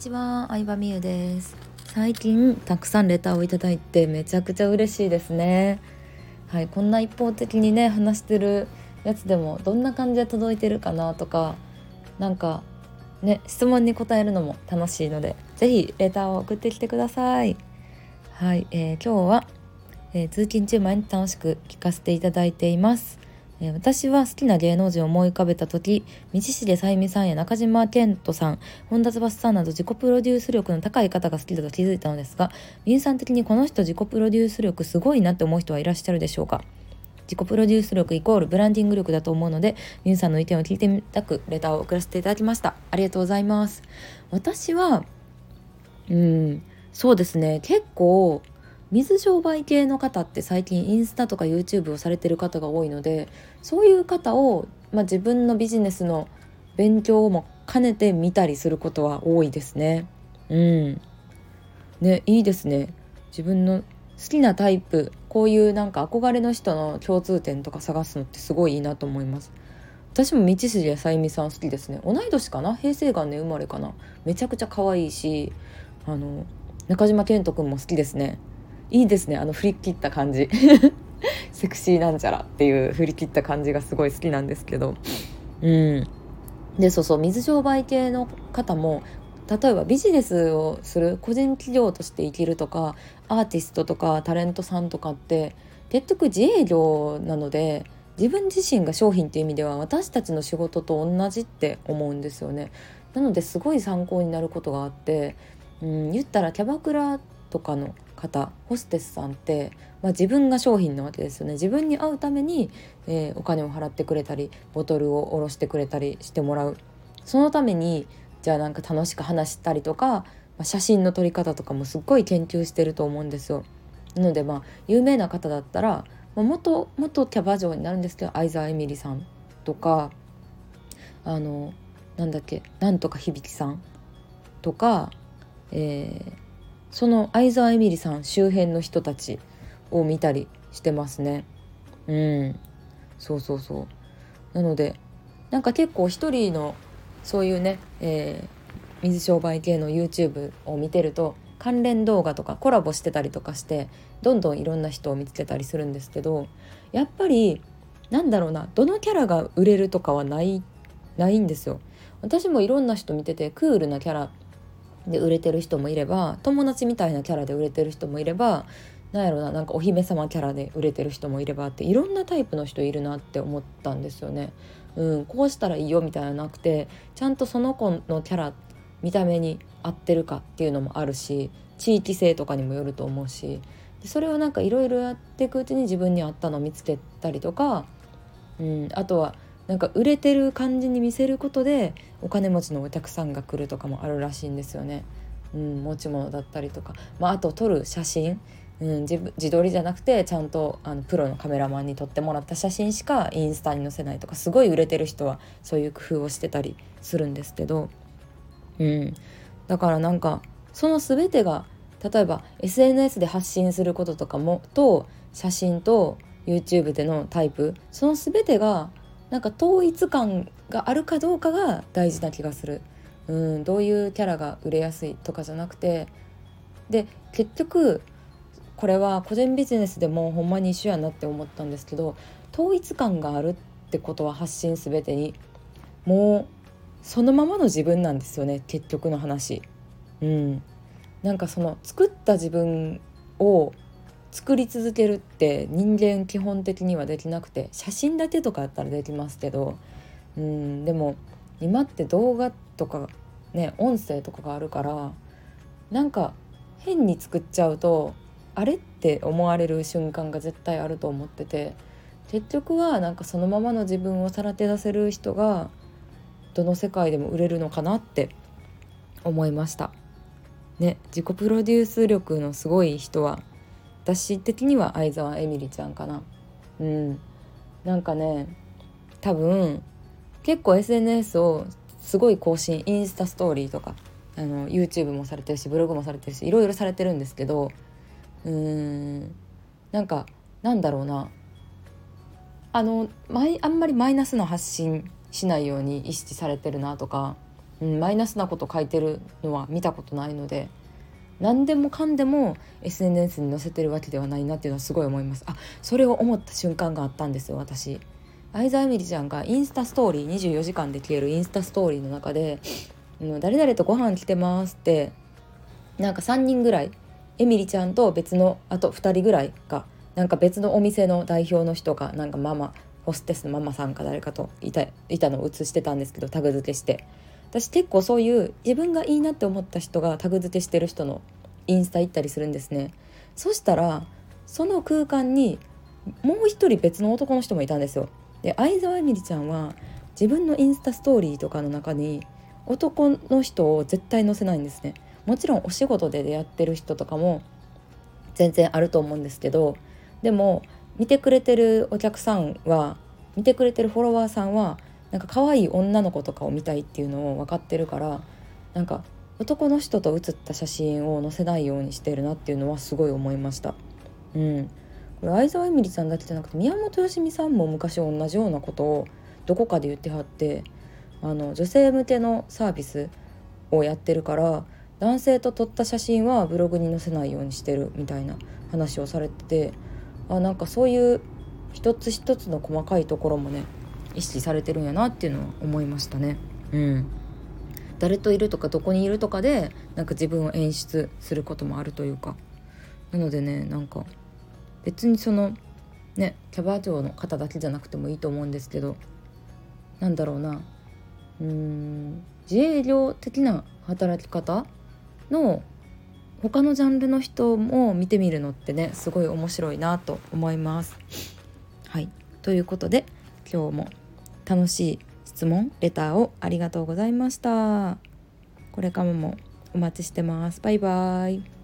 ちは、相葉美優です。最近たくさんレターをいただいてめちゃくちゃ嬉しいですね。はい、こんな一方的にね話してるやつでもどんな感じで届いてるかなとかなんかね質問に答えるのも楽しいので是非レターを送ってきてください。はい、えー、今日は、えー、通勤中毎日楽しく聞かせていただいています。え私は好きな芸能人を思い浮かべた時道重さゆみさんや中島健人さん本田翼さんなど自己プロデュース力の高い方が好きだと気づいたのですが皆さん的にこの人自己プロデュース力すごいなって思う人はいらっしゃるでしょうか？自己プロデュース力イコールブランディング力だと思うので皆さんの意見を聞いてみたくレターを送らせていただきました。ありがとうございます。私はうんそうですね。結構水商売系の方って最近インスタとか YouTube をされてる方が多いのでそういう方を、まあ、自分のビジネスの勉強も兼ねて見たりすることは多いですね。うん。ねいいですね。自分の好きなタイプこういうなんか憧れの人の共通点とか探すのってすごいいいなと思います。私も道筋さゆみさん好きですね同い年かな？平成元年生まれかな？めちゃくちゃ可愛いしあの中島健人君も好きですねいいですね。あの振り切った感じ。セクシーなんちゃらっていう振り切った感じがすごい好きなんですけど。うん。でそうそう水商売系の方も例えばビジネスをする個人企業として生きるとかアーティストとかタレントさんとかって結局自営業なので自分自身が商品っていう意味では私たちの仕事と同じって思うんですよね。なのですごい参考になることがあって、うん、言ったらキャバクラとかの方ホステスさんって、まあ、自分が商品なわけですよね自分に会うために、えー、お金を払ってくれたりボトルを下ろしてくれたりしてもらうそのためにじゃあなんか楽しく話したりとか、まあ、写真の撮り方とかもすっごい研究してると思うんですよ。なのでまあ有名な方だったら、まあ、元元キャバ嬢になるんですけど相沢エミリさんとかあのなんだっけなんとか響さんとか、えー、その相沢エミリさん周辺の人たちを見たりしてますね。うん。そうそうそう。なのでなんか結構一人のそういうね、えー、水商売系の YouTube を見てると関連動画とかコラボしてたりとかしてどんどんいろんな人を見つけたりするんですけどやっぱりなんだろうなどのキャラが売れるとかはないないんですよ。私もいろんな人見ててクールなキャラで売れてる人もいれば友達みたいなキャラで売れてる人もいればなんやろななんかお姫様キャラで売れてる人もいればっていろんなタイプの人いるなって思ったんですよね。うん、こうしたらいいよみたいななくてちゃんとその子のキャラ見た目に合ってるかっていうのもあるし地域性とかにもよると思うしでそれをなんかいろいろやっていくうちに自分に合ったのを見つけたりとか、うん、あとはなんか売れてる感じに見せることでお金持ちのお客さんが来るとかもあるらしいんですよね。うん、持ち物だったりとか、まあ、あと撮る写真、うん、自自撮りじゃなくてちゃんとあのプロのカメラマンに撮ってもらった写真しかインスタに載せないとかすごい売れてる人はそういう工夫をしてたりするんですけど、うん、だからなんかその全てが例えば SNS で発信することとかもと写真と YouTube でのタイプ。その全てがなんか統一感があるかどうかが大事な気がする。うんどういうキャラが売れやすいとかじゃなくてで結局これは個人ビジネスでもほんまに一緒やなって思ったんですけど統一感があるってことは発信全てにもうそのままの自分なんですよね結局の話。うん、なんかその作った自分を作り続けるって人間基本的にはできなくて写真だけとかやったらできますけどうんでも今って動画とかね音声とかがあるからなんか変に作っちゃうとあれって思われる瞬間が絶対あると思ってて結局はなんかそのままの自分をさらけ出せる人がどの世界でも売れるのかなって思いました。ね自己プロデュース力のすごい人は私的には相沢エミリちゃんかな。うん。なんかね多分結構 SNS をすごい更新インスタストーリーとかあの YouTube もされてるしブログもされてるしいろいろされてるんですけどうーん。なんかなんだろうな。あのあんまりマイナスの発信しないように意識されてるなとかうん、マイナスなこと書いてるのは見たことないので何でもかんでも SNS に載せてるわけではないなっていうのはすごい思います。あそれを思った瞬間があったんですよ私。相沢みりちゃんがインスタストーリー24時間で消えるインスタストーリーの中で「誰々とご飯来てます」ってなんか3人ぐらいエミリちゃんと別のあと2人ぐらいがなんか別のお店の代表の人がなんかママホステスのママさんか誰かといたいたのを写してたんですけどタグ付けして。私結構そういう自分がいいなって思った人がタグ付けしてる人のインスタ行ったりするんですね。そしたらその空間にもう一人別の男の人もいたんですよ。で相沢みりちゃんは自分のインスタストーリーとかの中に男の人を絶対載せないんですね。もちろんお仕事で出会ってる人とかも全然あると思うんですけどでも見てくれてるお客さんは見てくれてるフォロワーさんはなんか可愛い女の子とかを見たいっていうのを分かってるからなんか男の人と写った写真を載せないようにしてるなっていうのはすごい思いました。うん、これ相沢えみりさんだけじゃなくて宮本よしみさんも昔同じようなことをどこかで言ってはってあの女性向けのサービスをやってるから男性と撮った写真はブログに載せないようにしてるみたいな話をされててあなんかそういう一つ一つの細かいところもね意識されてるんやなっていうのは思いましたね。うん誰といるとかどこにいるとかでなんか自分を演出することもあるというかなのでねなんか別にそのねキャバ嬢の方だけじゃなくてもいいと思うんですけどなんだろうなうーん自営業的な働き方の他のジャンルの人も見てみるのってねすごい面白いなと思います。はいということで今日も楽しい質問レターをありがとうございました。これからもお待ちしてます。バイバイ。